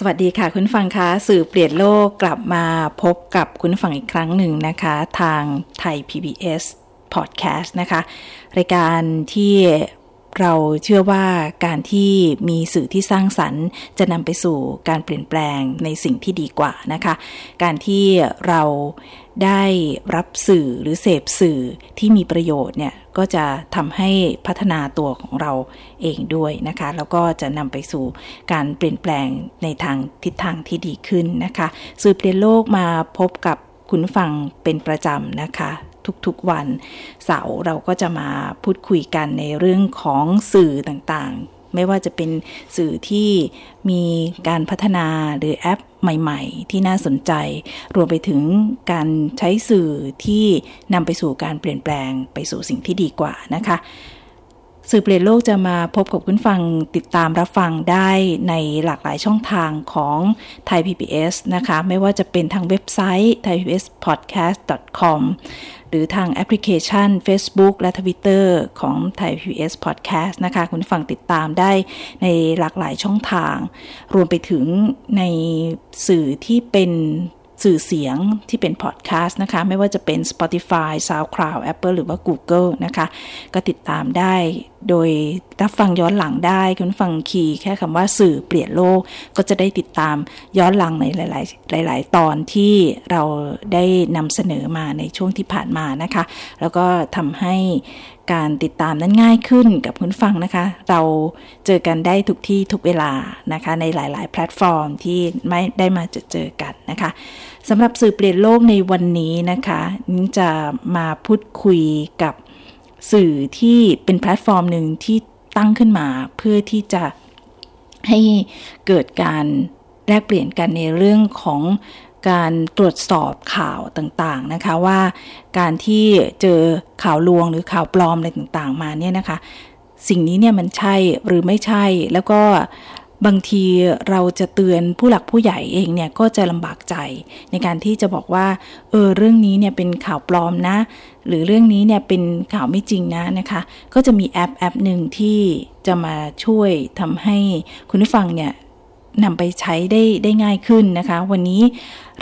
สวัสดีค่ะคุณฟังคะสื่อเปลี่ยนโลกกลับมาพบกับคุณฟังอีกครั้งหนึ่งนะคะ ทางไทย PBS Podcast นะคะ รายการที่เราเชื่อว่าการที่มีสื่อที่สร้างสรรค์ จะนำไปสู่การเปลี่ยนแปลงในสิ่งที่ดีกว่านะคะ การที่เราได้รับสื่อหรือเสพสื่อที่มีประโยชน์เนี่ย ก็จะทำให้พัฒนาตัวของเราเองด้วยนะคะ แล้วก็จะนำไปสู่การเปลี่ยนแปลงในทางทิศทางที่ดีขึ้นนะคะสื่อเปลี่ยนโลกมาพบกับคุณฟังเป็นประจำนะคะทุกๆวันเสาร์เราก็จะมาพูดคุยกันในเรื่องของสื่อต่างๆ ไม่ว่าจะเป็นสื่อที่มีการพัฒนาหรือแอปใหม่ ๆ ที่น่าสนใจ รวมไปถึงการใช้สื่อที่นำไปสู่การเปลี่ยนแปลงไปสู่สิ่งที่ดีกว่านะคะ สื่อเปลี่ยนโลกจะมาพบกับคุณฟังติดตามรับฟังได้ในหลากหลายช่องทางของไทย PBS นะคะ ไม่ว่าจะเป็นทางเว็บไซต์ thaipbspodcast.com หรือทางแอปพลิเคชัน Facebook และ Twitter ของ Thai PBS Podcast นะคะ คุณฟังติดตามได้ในหลากหลายช่องทาง รวมไปถึงในสื่อที่เป็นสื่อเสียงที่เป็นพอดแคสต์นะคะ ไม่ว่าจะเป็น Spotify, SoundCloud, Apple หรือว่า Google นะคะ ก็ติดตามได้โดยรับฟังย้อนหลังได้คุณฟัง key แค่คำว่าสื่อเปลี่ยนโลกก็จะได้ติดตามย้อนหลังในหลาย ๆ หลาย ๆ ตอนที่เราได้นำเสนอมาในช่วงที่ผ่านมานะคะ แล้วก็ทำให้การติดตามนั้นง่ายขึ้นกับคุณฟังนะคะ เราเจอกันได้ทุกที่ทุกเวลานะคะ ในหลาย ๆ แพลตฟอร์มที่ไม่ได้มาจอเจอกันนะคะสำหรับสื่อเปลี่ยนโลกในวันนี้นะคะนิ้จะมาพูดคุยกับ สื่อที่เป็นแพลตฟอร์มหนึ่งที่ตั้งขึ้นมาเพื่อที่จะให้เกิดการแลกเปลี่ยนกันในเรื่องของการตรวจสอบข่าวต่างๆนะคะว่าการที่เจอข่าวลวงหรือข่าวปลอมอะไรต่างๆมาเนี่ยนะคะ สิ่งนี้เนี่ยมันใช่หรือไม่ใช่แล้วก็ บางทีเราจะเตือนผู้หลักผู้ใหญ่เองเนี่ยก็จะลำบากใจ ในการที่จะบอกว่าเออเรื่องนี้เนี่ยเป็นข่าวปลอมนะ หรือเรื่องนี้เนี่ยเป็นข่าวไม่จริงนะนะคะ ก็จะมีแอปแอปหนึ่งที่จะมาช่วยทำให้คุณผู้ฟังเนี่ยนำไปใช้ได้ได้ง่ายขึ้นนะคะ วันนี้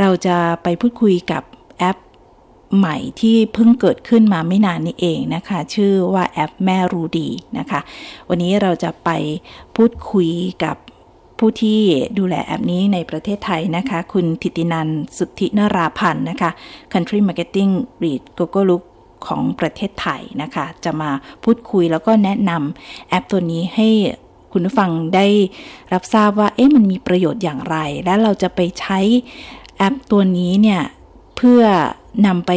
เราจะไปพูดคุยกับแอป ใหม่ที่เพิ่งเกิดขึ้นมาไม่นานนี้เองนะคะ ชื่อว่าแอปแม่รู้ดีนะคะ วันนี้เราจะไปพูดคุยกับผู้ที่ดูแลแอปนี้ในประเทศไทยนะคะ คุณทิตินันสุทธินราพันธ์นะคะ Country Marketing Lead g o g o l o o k ของประเทศไทยนะคะ จะมาพูดคุยแล้วก็แนะนำแอปตัวนี้ให้คุณผู้ฟังได้รับทราบว่า เอ๊ะมันมีประโยชน์อย่างไร และเราจะไปใช้แอปตัวนี้เนี่ย เพื่อนำไป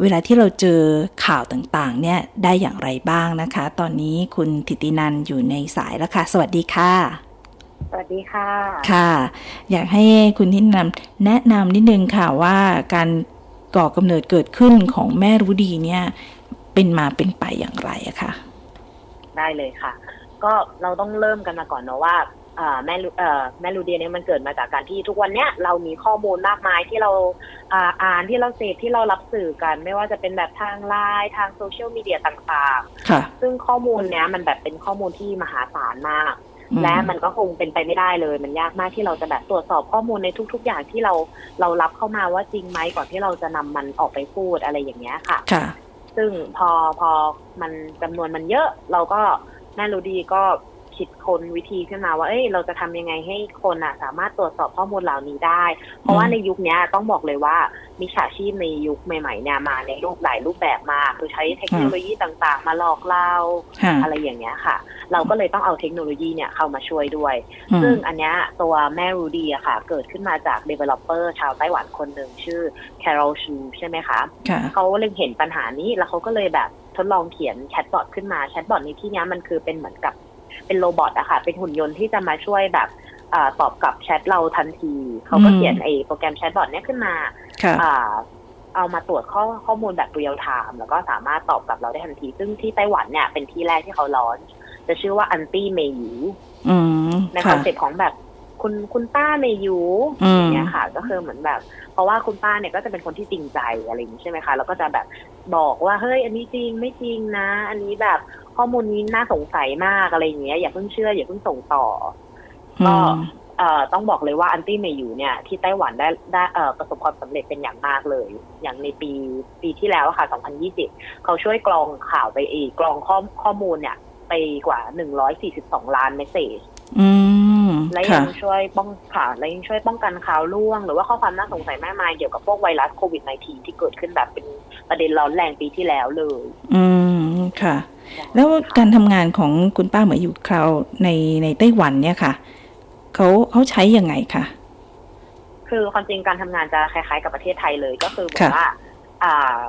เวลาที่เราเจอข่าวต่างๆ เนี่ยได้อย่างไรบ้างนะคะ ตอนนี้คุณทิตินันอยู่ในสายแล้วค่ะ สวัสดีค่ะ สวัสดีค่ะ ค่ะ อยากให้คุณทิตินันแนะนำนิดนึงค่ะว่าการก่อกำเนิดเกิดขึ้นของแม่รู้ดีเนี่ย เป็นมาเป็นไปอย่างไรอะคะได้เลยค่ะ ก็เราต้องเริ่มกันมาก่อนเนาะว่า แม่แม่ลูเดียเนี่ยมันเกิดมาจากการที่ทุกวันเนี้ยเรามีข้อมูลมากมายที่เราอ่านที่เราเสพที่เรารับสื่อกัน ไม่ว่าจะเป็นแบบทางไลน์ทางโซเชียลมีเดียต่างๆ ซึ่งข้อมูลเนี้ยมันแบบเป็นข้อมูลที่มหาศาลมาก และมันก็คงเป็นไปไม่ได้เลย มันยากมากที่เราจะแบบตรวจสอบข้อมูลในทุก ๆ อย่างที่เราเรารับเข้ามาว่าจริงไหมก่อนที่เราจะนำมันออกไปพูดอะไรอย่างเงี้ยค่ะ ซึ่งพอพอมันจำนวนมันเยอะ เราก็แม่รู้ดีก็ คิดค้นวิธีขึ้นมาว่าเอ้ยเราจะทำยังไงให้คนอะ สามารถตรวจสอบข้อมูลเหล่านี้ได้ เพราะว่าในยุคนี้ต้องบอกเลยว่ามิจฉาชีพในยุคใหม่ๆเนี่ยมาในรูปหลายรูปแบบมากคือใช้เทคโนโลยีต่างๆ มาหลอกเราอะไรอย่างเงี้ยค่ะ เราก็เลยต้องเอาเทคโนโลยีเนี่ยเข้ามาช่วยด้วย ซึ่งอันเนี้ยตัวแม่รูดีอะค่ะ เกิดขึ้นมาจาก developer ชาวไต้หวันคนหนึ่งชื่อ Carol Chu ใช่ไหมคะเขาเล็งเห็นปัญหานี้แล้วเขาก็เลยแบบทดลองเขียนแชทบอทขึ้นมาแชทบอทในที่นี้มันคือเป็นเหมือนกับ เป็น robot อะค่ะ เป็นหุ่นยนต์ที่จะมาช่วยแบบอาตอบกลับแชทเราทันที เขาก็เขียนไอ้โปรแกรมแชทบอทเนี้ยขึ้นมาค่ะอ่าเอามาตรวจข้อข้อมูลแบบเรียลไทม์แล้วก็สามารถตอบกลับเราได้ทันที ซึ่งที่ไต้หวันเนี่ยเป็นที่แรกที่เขา launch จะชื่อว่า Auntie Meiyuอืมในคค่ะอนเซ็ปต์ของแบบคุณคุณป้า Meiyu อืมอย่างเงี้ยค่ะ ก็คือเหมือนแบบ เพราะว่าคุณป้าเนี่ยก็จะเป็นคนที่จริงใจอะไรอย่างนี้ใช่ไหมคะ แล้วก็จะแบบบอกว่าเฮ้ยอันนี้จริงไม่จริงนะ อันนี้แบบ ข้อมูลนี้น่าสงสัยมากอะไรอย่างเงี้ยอย่าเพิ่งเชื่ออย่าเพิ่งส่งต่อก็อืมเอ่อต้องบอกเลยว่า Auntie Meiyu เนี่ยที่ไต้หวันได้ได้เอ่อประสบความสำเร็จเป็นอย่างมากเลย อย่างในปีปีที่แล้วอะค่ะ 2020 เขาช่วยกรองข่าวไปอีกกรองข้อข้อมูลเนี่ย ไปกว่า 142 ล้าน messageอืมและค่ะยังช่วยป้องค่ะและยังช่วยป้องกันข่าวลวง หรือว่าข้อความน่าสงสัยมากมายเกี่ยวกับพวกไวรัสโควิด -19 ที่เกิดขึ้นแบบเป็นประเด็นร้อนแรงปีที่แล้วเลย อืมค่ะ แล้วการทำงานของคุณป้าเหมยอยู่คราวในในไต้หวันเนี่ยค่ะเขาเขาใช้ยังไงคะคือความจริงการทำงานจะคล้ายๆ กับประเทศไทยเลยก็คือเหมือนค่ะว่าอ่า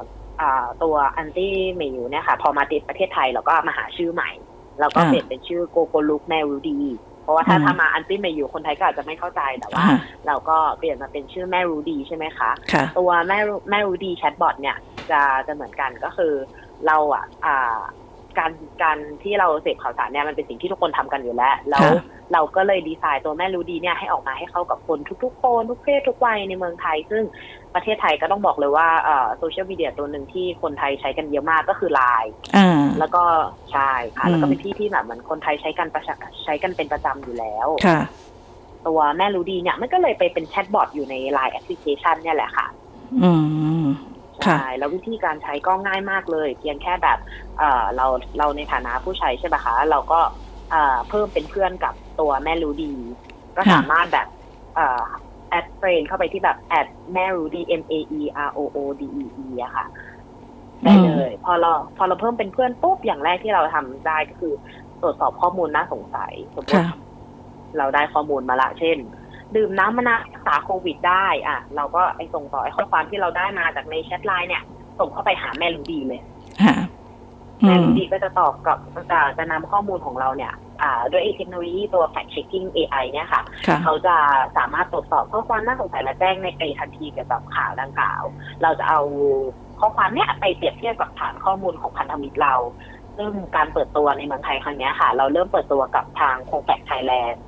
อ่าตัวอันตี้เมยูเนี่ยค่ะ พอมาติดประเทศไทยเราก็มาหาชื่อใหม่ แล้วก็เปลี่ยนเป็นชื่อโกโกลุกแมรูดี เพราะว่าถ้าอืมถ้ามาอันตี้เมยูคนไทยก็อาจจะไม่เข้าใจแต่ว่าอ่าเราก็เปลี่ยนมาเป็นชื่อแม่รู้ดีใช่ไหมคะค่ะตัวแม่รู้แม่รู้ดีแชทบอทเนี่ยจะจะเหมือนกันก็คือเราอะอ่า การการที่เราเสพข่าวสารเนี่ยมันเป็นสิ่งที่ทุกคนทำกันอยู่แล้ว แล้วค่ะเราก็เลยดีไซน์ตัวแม่รู้ดีเนี่ยให้ออกมาให้เข้ากับคนทุกๆคนทุกเพศทุกวัยในเมืองไทย ซึ่งประเทศไทยก็ต้องบอกเลยว่าโซเชียลมีเดียตัวหนึ่งที่คนไทยใช้กันเยอะมากก็คือไลน์อ่าแล้วก็ใช่ค่ะอืมแล้วก็เป็นที่ที่แบบเหมือนคนไทยใช้กันประชาใช้กันเป็นประจำอยู่แล้วค่ะ ตัวแม่รู้ดีเนี่ยมันก็เลยไปเป็นแชทบอทอยู่ใน Line แอปพลิเคชันเนี่ยแหละค่ะ อืมค่ะ ใช่แล้ววิธีการใช้ก็ง่ายมากเลย เพียงแค่แบบเอ่อเราเราในฐานะผู้ใช้ใช่ไหมคะ เราก็เอ่อเพิ่มเป็นเพื่อนกับตัวแม่รู้ดี ก็ค่ะสามารถแบบเอ่อ add friend เข้าไปที่แบบ add แม่รู้ดี M A E R O O D E E อะค่ะได้เลยพอเราพอเราเพิ่มเป็นเพื่อนปุ๊บอย่างแรกที่เราทำได้ก็คือ ตรวจสอบข้อมูลน่าสงสัยสมมติค่ะเราได้ข้อมูลมาละเช่น ดื่มน้ำมะนาวรักษาโควิดได้ อะ เราก็ไอส่งต่อไอข้อความที่เราได้มาจากในแชทไลน์เนี่ย ส่งเข้าไปหาแม่รู้ดีเลยค่ะอืแม่มรู้ดีก็จะตอบกับจะจะนำข้อมูลของเราเนี่ย อ่า ด้วยไอ้เทคโนโลยีตัว fact checking AI เนี่ยค่ะค่ะ เขาจะสามารถตรวจสอบข้อความน่าสงสัยและแจ้งในไปทันทีเกี่ยวกับข่าวดังกล่าว เราจะเอาข้อความเนี้ยไปเปรียบเทียบกับฐานข้อมูลของพันธมิตรเรา ซึ่งการเปิดตัวในเมืองไทยครั้งเนี้ยค่ะ เราเริ่มเปิดตัวกับทางโคแฟกไทยแลนด์อืม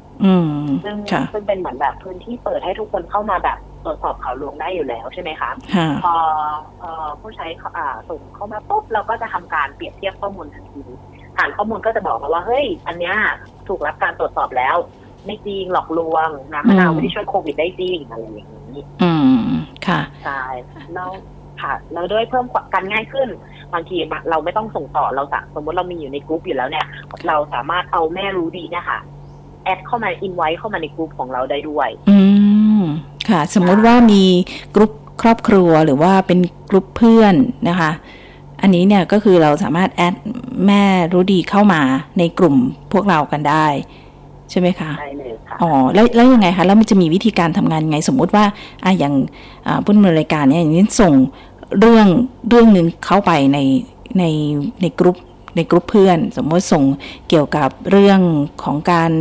ซึ่งค่ะซึ่งเป็นเหมือนแบบพื้นที่เปิดให้ทุกคนเข้ามาแบบตรวจสอบข่าวลวงได้อยู่แล้วใช่ไหมคะค่ะพอเอ่อผู้ใช้อ่าส่งเข้ามาปุ๊บเราก็จะทำการเปรียบเทียบข้อมูลทันทีฐานข้อมูลก็จะบอกมาว่าเฮ้ย อันเนี้ยถูกรับการตรวจสอบแล้ว ไม่จริงหลอกลวงน้ำมะนาวอืมไม่ได้ช่วยโควิดได้จริงอะไรอย่างนี้ อืมค่ะใช่แล้วค่ะแล้วด้วยเพิ่มการง่ายขึ้นบางทีเราไม่ต้องส่งต่อเราสะสมมติเรามีอยู่ในกลุ่มอยู่แล้วเนี่ย เราสามารถเอาแม่รู้ดีเนะคะ add เข้ามา invite เข้ามาในกลุ่มของเราได้ด้วย อืมค่ะ สมมุติว่ามีกรุ๊ปครอบครัวหรือว่าเป็นกรุ๊ปเพื่อนนะคะ อันนี้เนี่ยก็คือเราสามารถ add แม่รู้ดีเข้ามาในกลุ่มพวกเรากันได้ใช่ไหมคะได้เลยค่ะอ๋อแล้วแล้วยังไงคะแล้วมันจะมีวิธีการทำงานยังไง สมมุติว่าอะอย่างอ่าผู้ดำเนินรายการเนี่ยอย่างนี้ส่งเรื่องเรื่องหนึ่งเข้าไปในในในกรุ๊ปในกรุ๊ปเพื่อน สมมติส่งเกี่ยวกับเรื่องของการ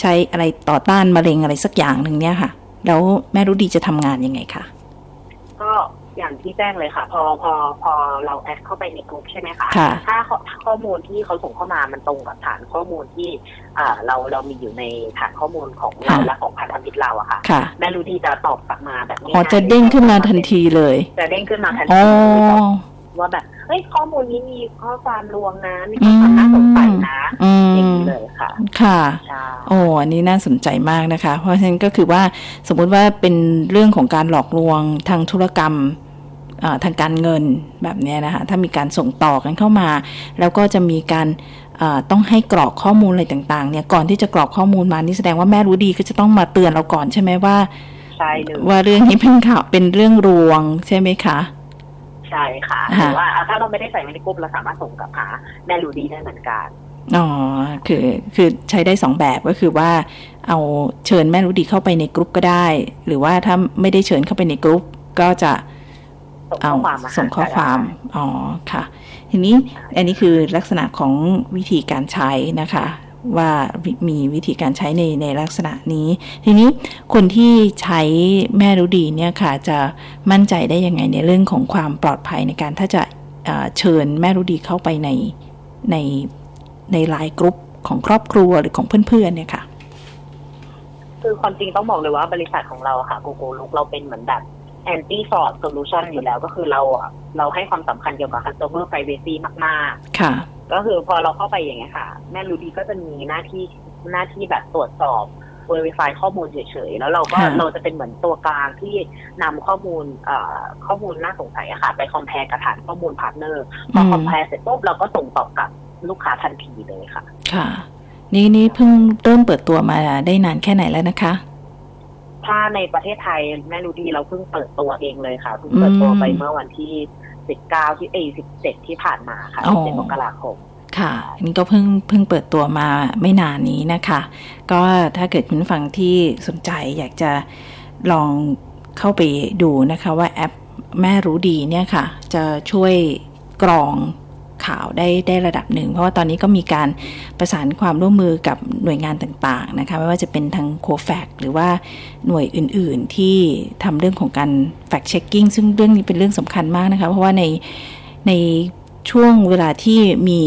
ใช้อะไรต่อต้านมะเร็งอะไรสักอย่างหนึ่งเนี่ยค่ะ แล้วแม่รู้ดีจะทำงานยังไงคะก็อย่างที่แจ้งเลยค่ะ พอพอพอเรา add เข้าไปในกลุ่มใช่ไหมคะค่ะถ้าข้อข้อมูลที่เขาส่งเข้ามามันตรงกับฐานข้อมูลที่อ่าเราเรามีอยู่ในฐานข้อมูลของเราค่ะและของพันธมิตรเราอะค่ะค่ะ แม่รู้ดีจะตอบกลับมาแบบนี้อ๋อจะเด้งขึ้นมาทันทีเลย จะเด้งขึ้นมาทันอ๋ทีอ ว่าแบบเฮ้ยข้อมูลนี้มีข้อความลวงนะมีข้อความน่าสงสัยนะอือย่างมนี้เลยค่ะ ค่ะใช่โอ้อันนี้น่าสนใจมากนะคะ เพราะฉะนั้นก็คือว่าสมมุติว่าเป็นเรื่องของการหลอกลวงทางธุรกรรมอ่าทางการเงินแบบเนี้ยนะคะ ถ้ามีการส่งต่อกันเข้ามา แล้วก็จะมีการอ่าต้องให้กรอกข้อมูลอะไรต่างๆ เนี่ยก่อนที่จะกรอกข้อมูลมานี่แสดงว่าแม่รู้ดีก็จะต้องมาเตือนเราก่อนใช่ไหมว่าใช่เลยว่าเรื่องนี้เป็นข่าวเป็นเรื่องรวงใช่ไหมคะ ใช่ค่ะค่ะหรือว่าอะถ้าเราไม่ได้ใส่ไว้ในกลุ่มเราสามารถส่งกลับหาแม่รู้ดีได้เหมือนกันอ๋อคือคือใช้ได้สองแบบก็คือว่า เอาเชิญแม่รู้ดีเข้าไปในกรุ๊ปก็ได้ หรือว่าถ้าไม่ได้เชิญเข้าไปในกรุ๊ปก็จะส่งเอาข้อความมาหาส่งข้อความก็ได้อ๋อค่ะ ทีนี้อันนี้คือลักษณะของวิธีการใช้นะคะ ว่ามีวิธีการใช้ในในลักษณะนี้ ทีนี้คนที่ใช้แม่รู้ดีเนี่ยค่ะจะมั่นใจได้ยังไงในเรื่องของความปลอดภัยในการถ้าจะเชิญแม่รู้ดีเข้าไปในในในไลน์กรุ๊ปของครอบครัวหรือของเพื่อนๆเนี่ยค่ะคือความจริงต้องบอกเลยว่าบริษัทของเราค่ะ Gogolook เราเป็นเหมือนแบบ anti fraud solution อยู่แล้วก็คือเราอะเราให้ความสำคัญเกี่ยวกับ customer privacy มาก ๆ ค่ะ ก็คือพอเราเข้าไปอย่างเงี้ยค่ะ แม่รู้ดีก็จะมีหน้าที่หน้าที่แบบตรวจสอบ verify ข้อมูลเฉยๆ แล้วเราก็เราจะเป็นเหมือนตัวกลางที่นำข้อมูลเอ่อข้อมูลน่าสงสัยอะค่ะ ไป compare กับฐานข้อมูล partner พอ compare เสร็จปุ๊บเราก็ส่งตอบกับลูกค้าทันทีเลยค่ะ ค่ะ นี่นี่เพิ่งเริ่มเปิดตัวมาได้นานแค่ไหนแล้วนะคะ ถ้าในประเทศไทยแม่รู้ดีเราเพิ่งเปิดตัวเองเลยค่ะเพิ่งเปิดตัวไปเมื่อวันที่สิบเก้าที่เอสิบเจ็ดที่ผ่านมาค่ะเจ็ดมกราคมค่ะอันนี้ก็เพิ่งเพิ่งเปิดตัวมาไม่นานนี้นะคะ ก็ถ้าเกิดคุณฟังที่สนใจอยากจะลองเข้าไปดูนะคะว่าแอปแม่รู้ดีเนี่ยค่ะ จะช่วยกรอง ข่าวได้ได้ระดับหนึ่ง เพราะว่าตอนนี้ก็มีการประสานความร่วมมือกับหน่วยงานต่างๆนะคะไม่ว่าจะเป็นทางโคแฟกหรือว่าหน่วยอื่นๆที่ทำเรื่องของการแฟกเช็คกิ้งซึ่งเรื่องนี้เป็นเรื่องสำคัญมากนะคะเพราะว่าในในช่วงเวลาที่มี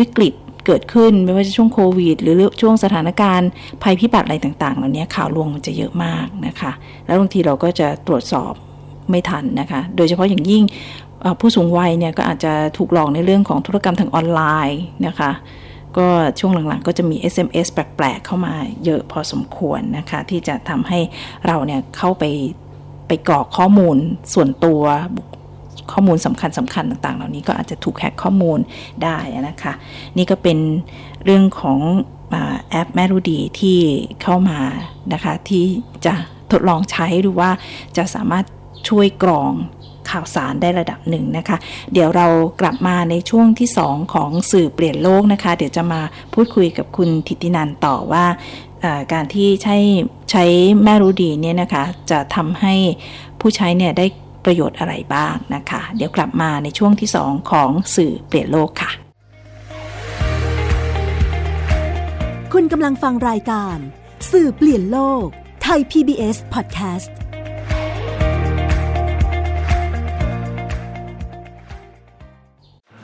วิกฤตเกิดขึ้นไม่ว่าจะช่วงโควิด หรือช่วงสถานการณ์ภัยพิบัติอะไรต่างๆเหล่านี้ข่าวลวงมันจะเยอะมากนะคะ แล้วบางทีเราก็จะตรวจสอบ ไม่ทันนะคะ โดยเฉพาะอย่างยิ่งผู้สูงวัยเนี่ยก็อาจจะถูกหลอกในเรื่องของธุรกรรมทางออนไลน์นะคะ ก็ช่วงหลังๆ ก็จะมี SMS แปลกๆ เข้ามาเยอะพอสมควรนะคะ ที่จะทำให้เราเนี่ยเข้าไปไปกรอกข้อมูลส่วนตัวข้อมูลสำคัญสำคัญต่างๆ เหล่านี้ก็อาจจะถูกแฮกข้อมูลได้นะคะ นี่ก็เป็นเรื่องของแอปแม่รู้ดีที่เข้ามานะคะ ที่จะทดลองใช้ดูว่าจะสามารถ ช่วยกรองข่าวสารได้ระดับหนึ่งนะคะ เดี๋ยวเรากลับมาในช่วงที่ 2 ของสื่อเปลี่ยนโลกนะคะ เดี๋ยวจะมาพูดคุยกับคุณทิตินันต่อว่าการที่ใช้ใช้แม่รู้ดีเนี่ยนะคะ จะทำให้ผู้ใช้เนี่ยได้ประโยชน์อะไรบ้างนะคะ เดี๋ยวกลับมาในช่วงที่ 2 ของสื่อเปลี่ยนโลกค่ะ คุณกำลังฟังรายการ สื่อเปลี่ยนโลกไทย PBS Podcast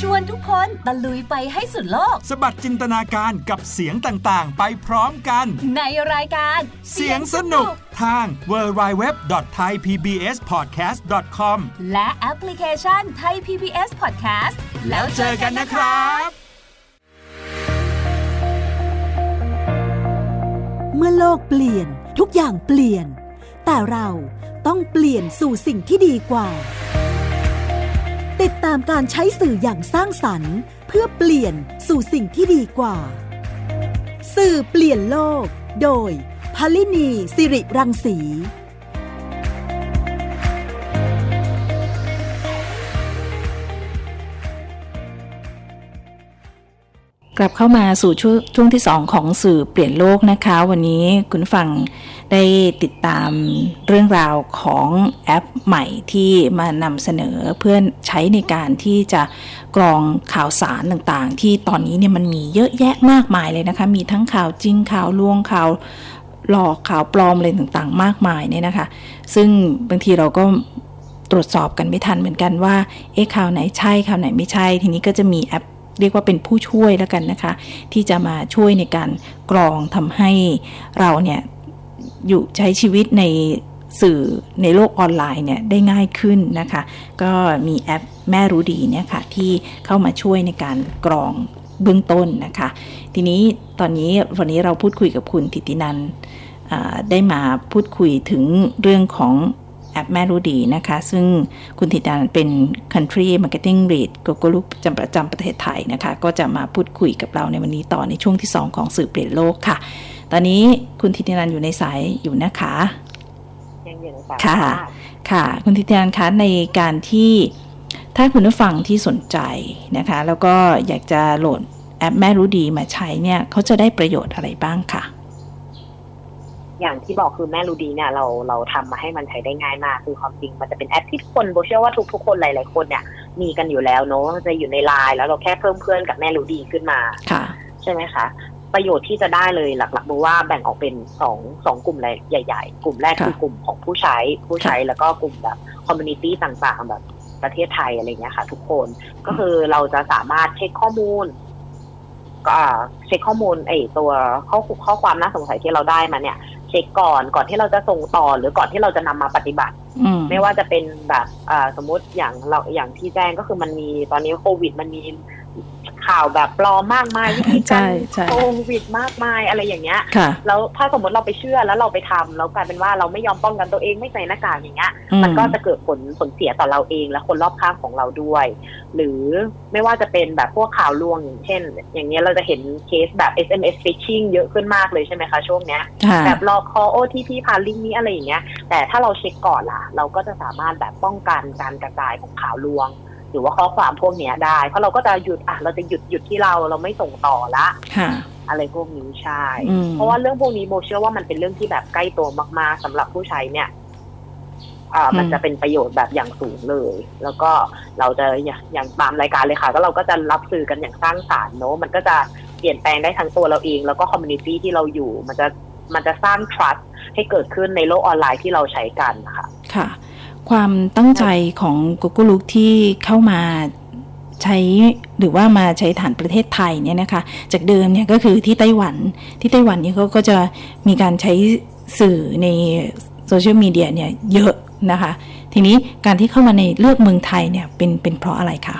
ชวนทุกคนตะลุยไปให้สุดโลก สบัดจินตนาการกับเสียงต่างๆ ไปพร้อมกัน ในรายการเสียงสนุกทาง www.thaipbspodcast.com และแอปพลิเคชันไทย PBS Podcast แล้วเจอกันนะครับเมื่อโลกเปลี่ยนทุกอย่างเปลี่ยน แต่เราต้องเปลี่ยนสู่สิ่งที่ดีกว่า ติดตามการใช้สื่ออย่างสร้างสรรค์ เพื่อเปลี่ยนสู่สิ่งที่ดีกว่า สื่อเปลี่ยนโลก โดยพลินีสิริรังสี กลับเข้ามาสู่ช่วช่วงที่ 2 ของสื่อเปลี่ยนโลกนะคะ วันนี้คุณฟังได้ติดตามเรื่องราวของแอปใหม่ที่มานำเสนอเพื่อใช้ในการที่จะกรองข่าวสารต่างๆ ที่ตอนนี้เนี่ยมันมีเยอะแยะมากมายเลยนะคะ มีทั้งข่าวจริงข่าวลวงข่าวหลอกข่าวปลอมอะไรต่างๆ มากมายเนี่ยนะคะ ซึ่งบางทีเราก็ตรวจสอบกันไม่ทันเหมือนกันว่าเอ๊ะข่าวไหนใช่ข่าวไหนไม่ใช่ ทีนี้ก็จะมีแอป เรียกว่าเป็นผู้ช่วยแล้วกันนะคะ ที่จะมาช่วยในการกรองทำให้เราเนี่ยอยู่ใช้ชีวิตในสื่อในโลกออนไลน์เนี่ยได้ง่ายขึ้นนะคะ ก็มีแอปแม่รู้ดีเนี่ยค่ะที่เข้ามาช่วยในการกรองเบื้องต้นนะคะ ทีนี้ตอนนี้วันนี้เราพูดคุยกับคุณทิตินันได้มาพูดคุยถึงเรื่องของ แอแอปแม่รู้ดีนะคะ ซึ่งคุณธิดาเป็น Country Marketing Lead Gogolook จำประจำประเทศไทยนะคะ ก็จะมาพูดคุยกับเราในวันนี้ต่อในช่วงที่ 2 ของสื่อเปลี่ยนโลกค่ะ ตอนนี้คุณธิดาอยู่ในสายอยู่นะคะยังอยู่ในสายค่ะค่ะ คุณธิดาคะในการที่ถ้าคุณผู้ฟังที่สนใจนะคะ แล้วก็อยากจะโหลดแอปแม่รู้ดีมาใช้เนี่ยเขาจะได้ประโยชน์อะไรบ้างค่ะ อย่างที่บอกคือแม่รูดีเนี่ยเราเราทำมาให้มันใช้ได้ง่ายมาก คือความจริงมันจะเป็นแอปที่ทุกคนโบเชื่อว่าทุกทุกๆคนหลายๆคนเนี่ย มีกันอยู่แล้วเนาะจะอยู่ในไลน์แล้วเราแค่เพิ่มเพื่อนกับแม่รูดีขึ้นมาค่ะ ใช่ไหมคะ ประโยชน์ที่จะได้เลยหลักๆดูว่าแบ่งออกเป็นสองสองกลุ่มใหญ่ๆ กลุ่มแรกค่ะคือกลุ่มของผู้ใช้ผู้ใช้แล้วก็กลุ่มแบบ community ต่างๆ แบบประเทศไทยอะไรเงี้ยค่ะ ทุกคนก็คือเราจะสามารถเช็คข้อมูลก็อ่าเช็คข้อมูลไอ้ตัวข้อข้อความน่าสงสัยที่เราได้มาเนี่ย เช็คก่อนก่อนที่เราจะส่งต่อหรือก่อนที่เราจะนำมาปฏิบัติอืมไม่ว่าจะเป็นแบบอ่าสมมุติอย่างเราอย่างที่แจ้งก็คือมันมีตอนนี้โควิดมันมี ข่าวแบบปลอมมากมายวิธีใช่การใช่โควิดมากมายอะไรอย่างเงี้ยค่ะแล้วถ้าสมมติเราไปเชื่อแล้วเราไปทำแล้วกลายเป็นว่าเราไม่ยอมป้องกันตัวเองไม่ใส่หน้ากากอย่างเงี้ยอืมมันก็จะเกิดผลผลเสียต่อเราเองและคนรอบข้างของเราด้วย หรือไม่ว่าจะเป็นแบบพวกข่าวลวงอย่างเช่น อย่างเงี้ยเราจะเห็นเคสแบบ SMS phishing เยอะขึ้นมากเลยใช่ไหมคะช่วงเนี้ยค่ะแบบรอคอ OTP ผ่านลิงก์นี้อะไรอย่างเงี้ยแต่ถ้าเราเช็คก่อนล่ะ เราก็จะสามารถแบบป้องกันการกระจายของข่าวลวง หรือว่าข้อความพวกเนี้ยได้ เพราะเราก็จะหยุดอะเราจะหยุดหยุดที่เราเราไม่ส่งต่อละค่ะอะไรพวกนี้ใช่อืมเพราะว่าเรื่องพวกนี้โบเชื่อว่ามันเป็นเรื่องที่แบบใกล้ตัวมาก ๆสำหรับผู้ใช้เนี่ยอ่ามันจะเป็นประโยชน์แบบอย่างสูงเลย แล้วก็เราจะอย่างอย่างตามรายการเลยค่ะ ก็เราก็จะรับสื่อกันอย่างสร้างสรรค์เนอะมันก็จะเปลี่ยนแปลงได้ทั้งตัวเราเอง แล้วก็ community ที่เราอยู่ มันจะมันจะสร้าง trust ให้เกิดขึ้นในโลกออนไลน์ที่เราใช้กันนะคะค่ะ ความตั้งใจของ Google Look ที่เข้ามาใช้หรือว่ามาใช้ฐานประเทศไทยเนี่ยนะคะ จากเดิมเนี่ยก็คือที่ไต้หวันที่ไต้หวันเนี่ยเขาก็จะมีการใช้สื่อในโซเชียลมีเดียเนี่ยเยอะนะคะ ทีนี้การที่เข้ามาในเลือกเมืองไทยเนี่ยเป็นเป็นเพราะอะไรคะ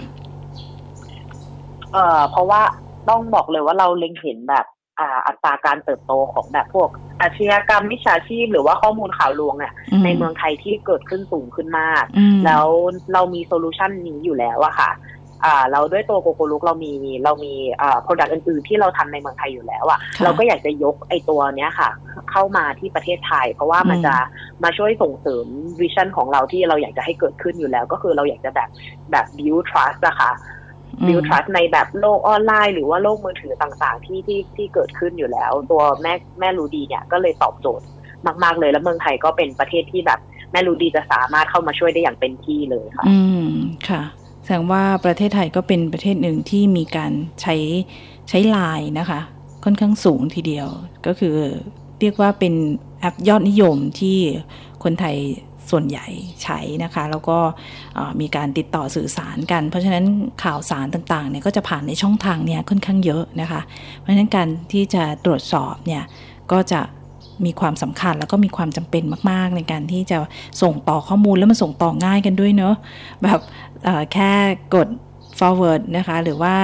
เอ่อเพราะว่าต้องบอกเลยว่าเราเล็งเห็นแบบ อ่าอัตราการเติบโตของแบบพวกอาชญากรรมมิจฉาชีพ หรือว่าข้อมูลข่าวลวงเนี่ยอืมในเมืองไทยที่เกิดขึ้นสูงขึ้นมากอืมแล้วเรามี solution นี้อยู่แล้วอะค่ะอ่าเราด้วยตัว Gogolook เรามีเรามีอ่า product อื่นๆที่เราทำในเมืองไทยอยู่แล้วอะค่ะเราก็อยากจะยกไอตัวเนี้ยค่ะ เข้ามาที่ประเทศไทย เพราะว่ามันอืมจะมาช่วยส่งเสริม vision ของเราที่เราอยากจะให้เกิดขึ้นอยู่แล้ว ก็คือเราอยากจะแบบแบบ build trust อะค่ะ build trust ในแบบโลกออนไลน์ หรือว่าโลกมือถือต่างๆ ที่ที่ที่เกิดขึ้นอยู่แล้ว ตัวแม่แม่รูดีเนี่ยก็เลยตอบโจทย์มาก ๆ เลยแล้วเมืองไทยก็เป็นประเทศที่แบบแม่รูดีจะสามารถเข้ามาช่วยได้อย่างเต็มที่เลยค่ะ อืมค่ะ แสดงว่าประเทศไทยก็เป็นประเทศหนึ่งที่มีการใช้ใช้ไลน์นะคะ ค่อนข้างสูงทีเดียวก็คือเรียกว่าเป็นแอปยอดนิยมที่คนไทย ส่วนใหญ่ใช้นะคะ แล้วก็มีการติดต่อสื่อสารกัน เพราะฉะนั้นข่าวสารต่างๆเนี่ยก็จะผ่านในช่องทางเนี่ยค่อนข้างเยอะนะคะ เพราะฉะนั้นการที่จะตรวจสอบเนี่ยก็จะมีความสำคัญแล้วก็มีความจำเป็นมาก ๆ ในการที่จะส่งต่อข้อมูลแล้วมันส่งต่อง่ายกันด้วยเนอะแบบแค่กด forward นะคะ หรือว่า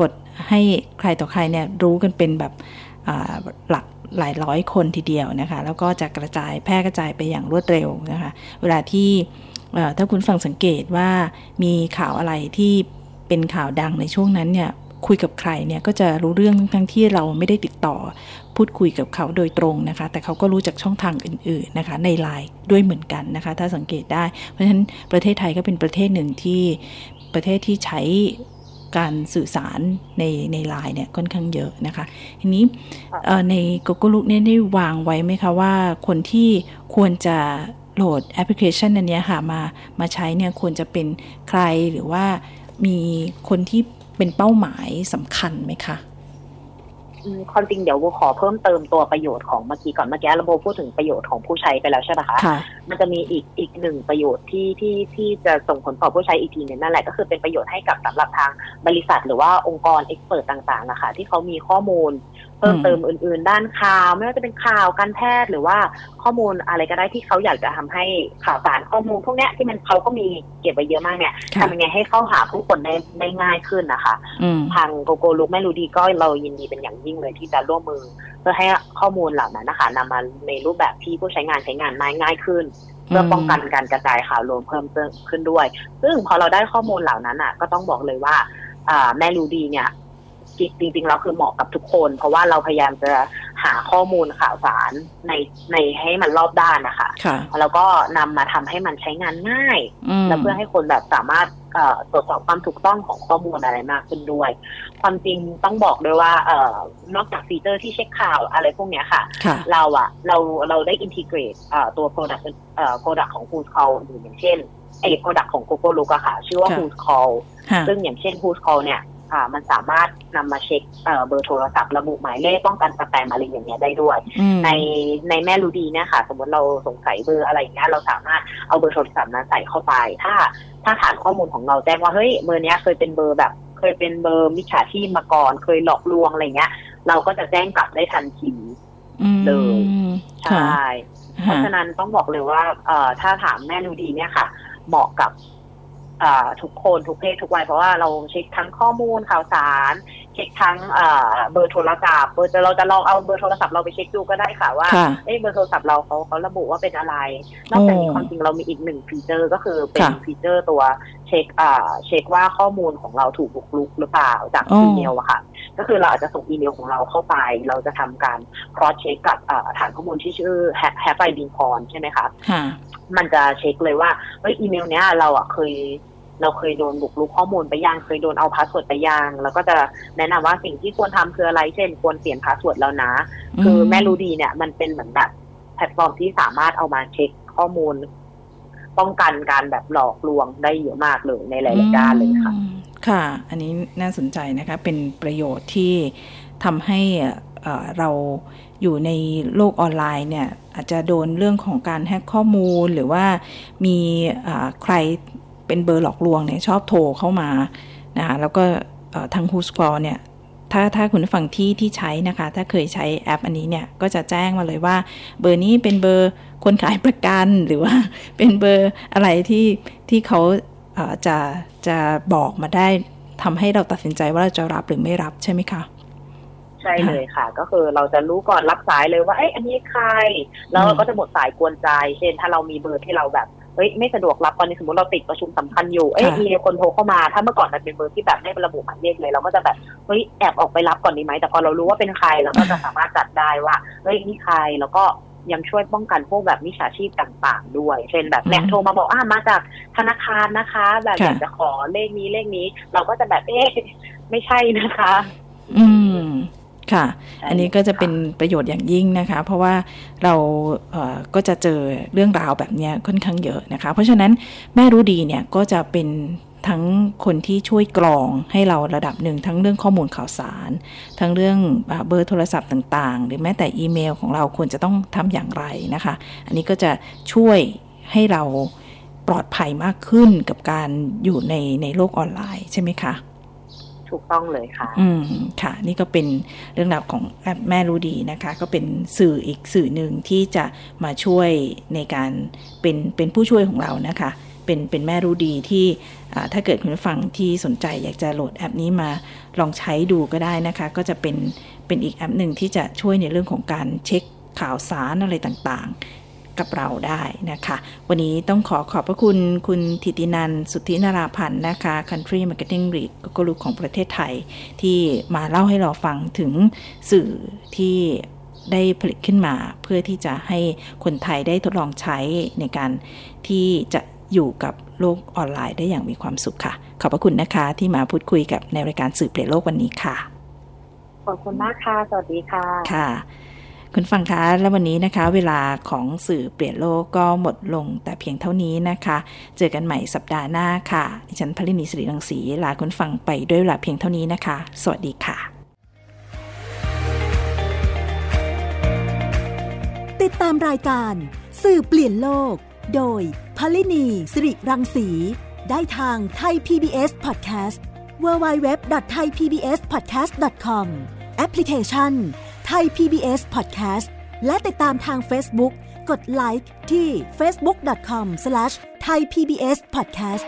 กดให้ใครต่อใครเนี่ยรู้กันเป็นแบบหลัก หลายร้อยคนทีเดียวนะคะ แล้วก็จะกระจายแพร่กระจายไปอย่างรวดเร็วนะคะ เวลาที่ถ้าคุณฟังสังเกตว่ามีข่าวอะไรที่เป็นข่าวดังในช่วงนั้นเนี่ยคุยกับใครเนี่ยก็จะรู้เรื่องทั้งที่เราไม่ได้ติดต่อพูดคุยกับเขาโดยตรงนะคะ แต่เขาก็รู้จากช่องทางอื่น ๆนะคะ ในไลน์ด้วยเหมือนกันนะคะ ถ้าสังเกตได้ เพราะฉะนั้นประเทศไทยก็เป็นประเทศหนึ่งที่ประเทศที่ใช้ การสื่อสารในในไลน์เนี่ยค่อนข้างเยอะนะคะทีนี้เอ่อใน Google Look เนี่ยได้วางไว้ไหมคะว่าคนที่ควรจะโหลดแอปพลิเคชันอันเนี้ยค่ะมามาใช้เนี่ยควรจะเป็นใครหรือว่ามีคนที่เป็นเป้าหมายสำคัญไหมคะอืม ความจริงเดี๋ยวโบขอเพิ่มเติมตัวประโยชน์ของเมื่อกี้ก่อนเมื่อกี้เราโบพูดถึงประโยชน์ของผู้ใช้ไปแล้วใช่ไหมคะค่ะมันจะมีอีกอีกหนึ่งประโยชน์ที่ที่ที่จะส่งผลต่อผู้ใช้อีกทีหนึงนั่นแหละก็คือเป็นประโยชน์ให้กับสำหรับทางบริษัท หรือว่าองค์กรเอ็กซ์เพรสต่างๆนะคะที่เขามีข้อมูล เพิ่มเติมอื่น ๆ ด้านข่าว ไม่ว่าจะเป็นข่าวการแพทย์หรือว่าข้อมูลอะไรก็ได้ที่เขาอยากจะทำให้ข่าวสารข้อมูลพวกเนี้ยที่มันเขาก็มีเก็บไว้เยอะมากเนี่ยค่ะทำยังไงให้เข้าหาผู้คนได้ได้ง่ายขึ้นนะคะอืมทางโกโกลุกแม่รู้ดีก็เรายินดีเป็นอย่างยิ่งเลยที่จะร่วมมือ เพื่อให้ข้อมูลเหล่านั้นนะคะนำมาในรูปแบบที่ผู้ใช้งานใช้งานง่ายง่ายขึ้นเพื่อป้องกันการกระจายข่าวลวงเพิ่มเติมขึ้นด้วย ซึ่งพอเราได้ข้อมูลเหล่านั้นอะ ก็ต้องบอกเลยว่าอ่าแม่รู้ดีเนี่ย จริงๆแล้วคือเหมาะกับทุกคน เพราะว่าเราพยายามจะหาข้อมูลข่าวสารในในให้มันรอบด้านนะคะค่ะแล้วก็นำมาทำให้มันใช้งานง่ายมและเพื่อให้คนแบบสามารถเอ่อตรวจสอบความถูกต้องของข้อมูลอะไรมากขึ้นด้วย ความจริงต้องบอกด้วยว่าเอ่อนอกจากฟีเจอร์ที่เช็คข่าวอะไรพวกเนี้ยค่ะค่ะ เราอะเราเราได้อินทิเกรตตัว Product เอ่อ Product ของ Who's Call อย่างเช่นไอ้ Product ของ Google Look อะค่ะ ชื่อว่าค่ะ Who's Call ค่ะซึ่งอย่างเช่น Who's Call เนี่ยอ่า มันสามารถนำมาเช็คเอ่อเบอร์โทรศัพท์ระบุหมายเลขป้องกันสแปมอะไรอย่างเงี้ยได้ด้วยอืมในในแม่รู้ดีเนี่ยค่ะ สมมติเราสงสัยเบอร์อะไรอย่างเงี้ยเราสามารถเอาเบอร์โทรศัพท์นั้นใส่เข้าไป ถ้าถ้าฐานข้อมูลของเราแจ้งว่าเฮ้ยเบอร์เนี้ยเคยเป็นเบอร์แบบเคยเป็นเบอร์มิจฉาชีพมาก่อน เคยหลอกลวงอะไรเงี้ย เราก็จะแจ้งกลับได้ทันทีอืมเลยใช่ค่ะเพราะฉะนั้นต้องบอกเลยว่าเอ่อถ้าถามแม่รู้ดีเนี่ยค่ะ เหมาะกับเอ่อ ทุกคนทุกเพศทุกวัยเพราะว่าเราเช็คทั้งข้อมูลข่าวสาร เช็คทั้งเอ่อเบอร์โทรศัพท์เบอร์เราจะลองเอาเบอร์โทรศัพท์เราไปเช็คดูก็ได้ค่ะว่าค่ะเอ้ยเบอร์โทรศัพท์เราเขาเขาระบุว่าเป็นอะไร นอกจากนี้โอ้ความจริงเรามีอีกหนึ่ง feature ก็คือเป็นค่ะ feature ตัวเช็คอ่าเช็คว่าข้อมูลของเราถูกบุกรุกหรือเปล่าจากอ๋ออีอีเมลอะค่ะก็คือเราอาจจะส่งอีเมลของเราเข้าไป เราจะทำการ cross check กับอ่าฐานข้อมูลที่ชื่อ h a p i b i n c o n ใช่ไหมคะค่ะมันจะเช็คเลยว่าเฮ้ยอีเมลเนี้ยเราอะเคย เราเคยโดนบุกรุกข้อมูลไปยังเคยโดนเอา password ไปยังแล้วก็จะแนะนำว่าสิ่งที่ควรทำคืออะไร เช่น ควรเปลี่ยน password แล้วนะ คือแม่รู้ดีเนี่ย มันเป็นเหมือนแบบแพลตฟอร์มที่สามารถเอามาเช็คข้อมูล ป้องกันการแบบหลอกลวงได้เยอะมากเลยในหลายๆด้านเลยค่ะอืมค่ะ อันนี้น่าสนใจนะคะ เป็นประโยชน์ที่ทำให้เอ่อเราอยู่ในโลกออนไลน์เนี่ย อาจจะโดนเรื่องของการแฮ็กข้อมูลหรือว่ามีอ่าใคร เป็นเบอร์หลอกลวงเนี่ยชอบโทรเข้ามานะคะแล้วก็เอ่อทาง Who's Call เนี่ยถ้าถ้าคุณผู้ฟังที่ที่ใช้นะคะ ถ้าเคยใช้แอปอันนี้เนี่ย ก็จะแจ้งมาเลยว่า เบอร์นี้เป็นเบอร์คนขายประกันหรือว่าเป็นเบอร์อะไรที่ที่เขาเอ่อจะจะบอกมาได้ทำให้เราตัดสินใจว่าเราจะรับหรือไม่รับใช่ไหมคะใช่เลยค่ะ ก็คือเราจะรู้ก่อนรับสายเลยว่าเอ๊ะอันนี้ใคร แล้วเราก็จะหมดสายกวนใจ เช่นถ้าเรามีเบอร์ที่เราแบบเฮ้ยไม่สะดวกรับตอนนี้สมมติเราติดประชุมสำคัญอยู่เอ๊ะค่ะมีคนโทรเข้ามาถ้าเมื่อก่อนมันเป็นเบอร์ที่แบบไม่ระบุหมายเลขเลย เราก็จะแบบเฮ้ยแอบออกไปรับก่อนดีไหมแต่พอเรารู้ว่าเป็นใครเราก็จะสามารถจัดได้ว่าเฮ้ยนี่ใครแล้วก็ยังช่วยป้องกันพวกแบบมิจฉาชีพต่างๆ ด้วย เช่นแบบเนี่ยโทรมาบอกอ่ามาจากธนาคารนะคะ แบบอยากจะขอเลขนี้เลขนี้ เราก็จะแบบเอ๊ะไม่ใช่นะคะ อืม ค่ะใช่อันนี้ก็จะเป็นประโยชน์อย่างยิ่งนะคะ เพราะว่าเราเอ่อก็จะเจอเรื่องราวแบบเนี้ยค่อนข้างเยอะนะคะ เพราะฉะนั้นแม่รู้ดีเนี่ยก็จะเป็นทั้งคนที่ช่วยกรองให้เราระดับหนึ่งทั้งเรื่องข้อมูลข่าวสาร ทั้งเรื่องอ่าเบอร์โทรศัพท์ต่าง ๆ หรือแม้แต่อีเมลของเราควรจะต้องทำอย่างไรนะคะ อันนี้ก็จะช่วยให้เราปลอดภัยมากขึ้นกับการอยู่ในในโลกออนไลน์ใช่ไหมคะ ถูกต้องเลยค่ะ อืมค่ะ นี่ก็เป็นเรื่องราวของแอปแม่รู้ดีนะคะ ก็เป็นสื่ออีกสื่อหนึ่งที่จะมาช่วยในการเป็นเป็นผู้ช่วยของเรานะคะ เป็นเป็นแม่รู้ดีที่ถ้าเกิดคุณผู้ฟังที่สนใจอยากจะโหลดแอปนี้มาลองใช้ดูก็ได้นะคะ ก็จะเป็นเป็นอีกแอปหนึ่งที่จะช่วยในเรื่องของการเช็คข่าวสารอะไรต่าง กับเราได้นะคะ วันนี้ต้องขอขอบพระคุณคุณธิตินันท์สุทธินาราพันธ์นะคะ Country Marketing Lead ก็ลูกของประเทศไทย ที่มาเล่าให้เราฟังถึงสื่อที่ได้ผลิตขึ้นมาเพื่อที่จะให้คนไทยได้ทดลองใช้ในการที่จะอยู่กับโลกออนไลน์ได้อย่างมีความสุขค่ะ ขอบพระคุณนะคะที่มาพูดคุยกับในรายการสื่อเปลี่ยนโลกวันนี้ค่ะ ขอบคุณมากค่ะ สวัสดีค่ะ ค่ะ คุณฟังคะ และวันนี้นะคะ เวลาของสื่อเปลี่ยนโลกก็หมดลงแต่เพียงเท่านี้นะคะ เจอกันใหม่สัปดาห์หน้าค่ะ ดิฉันพลินีสิริรังสีลาคุณฟังไปด้วยเวลาเพียงเท่านี้นะคะ สวัสดีค่ะ ติดตามรายการสื่อเปลี่ยนโลก โดยพลินีสิริรังสี ได้ทางไทย PBS Podcast www.thaipbspodcast.com แอปพลิเคชัน ทย PBS Podcast และติดตามทาง Facebook กดไลค์ที่ facebook.com/thaipbspodcast